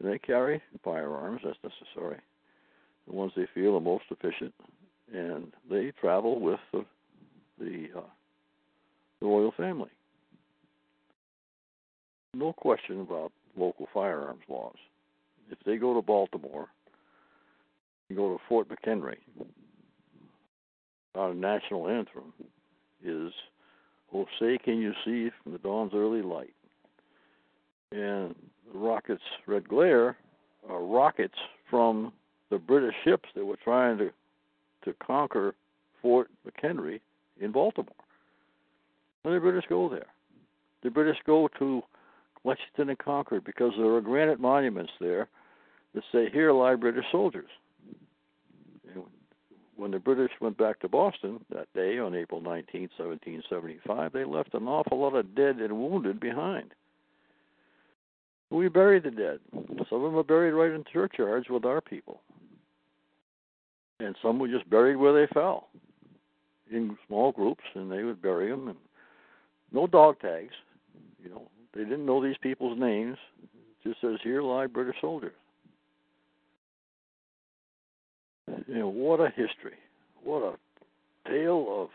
And they carry firearms as necessary, the ones they feel are most efficient, and they travel with the the, uh, the royal family. No question about local firearms laws. If they go to Baltimore, go to Fort McHenry, our national anthem is "Oh, say can you see from the dawn's early light?" And the rockets' red glare are rockets from the British ships that were trying to to conquer Fort McHenry in Baltimore. And the British go there. The British go to Lexington and Concord because there are granite monuments there that say, Here lie British soldiers. When the British went back to Boston that day on April 19, 1775, they left an awful lot of dead and wounded behind. We buried the dead. Some of them are buried right in churchyards with our people. And some were just buried where they fell in small groups, and they would bury them. And no dog tags. You know, they didn't know these people's names. It just says, Here lie British soldiers. You know, what a history. What a tale of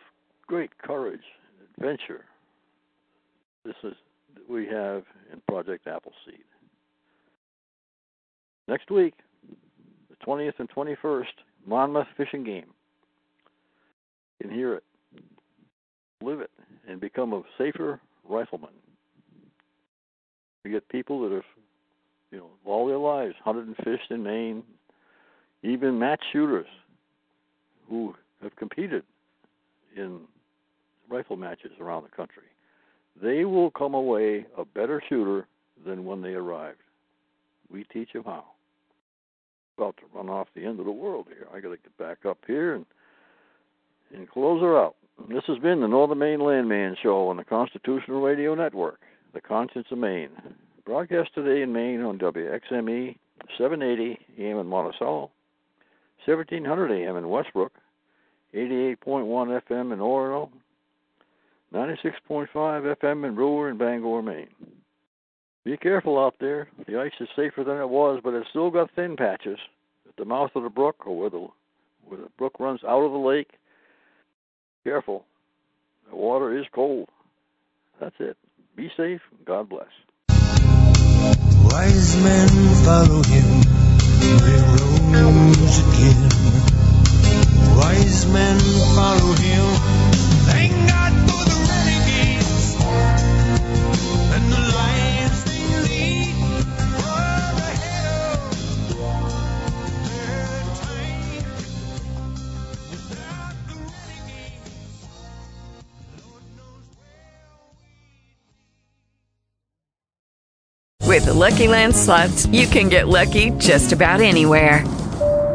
great courage, adventure. This is we have in Project Appleseed. Next week, the 20th and 21st, Monmouth Fish and Game. You can hear it, live it, and become a safer rifleman. We get people that have, you know, all their lives hunted and fished in Maine, even match shooters who have competed in rifle matches around the country. They will come away a better shooter than when they arrived. We teach them how. About to run off the end of the world here. I got to get back up here and and close her out. This has been the Northern Maine Landman Show on the Constitutional Radio Network, the Conscience of Maine. Broadcast today in Maine on WXME 780 AM in Monticello, 1700 AM in Westbrook, 88.1 FM in Orono, 96.5 FM in Brewer and Bangor, Maine. Be careful out there. The ice is safer than it was, but it's still got thin patches at the mouth of the brook or where the where the brook runs out of the lake. Careful. The water is cold. That's it. Be safe. God bless. Wise men follow him, again. Wise men follow him. Thank God for the renegades and the lives they lead. With the Lucky Land slots, you can get lucky just about anywhere.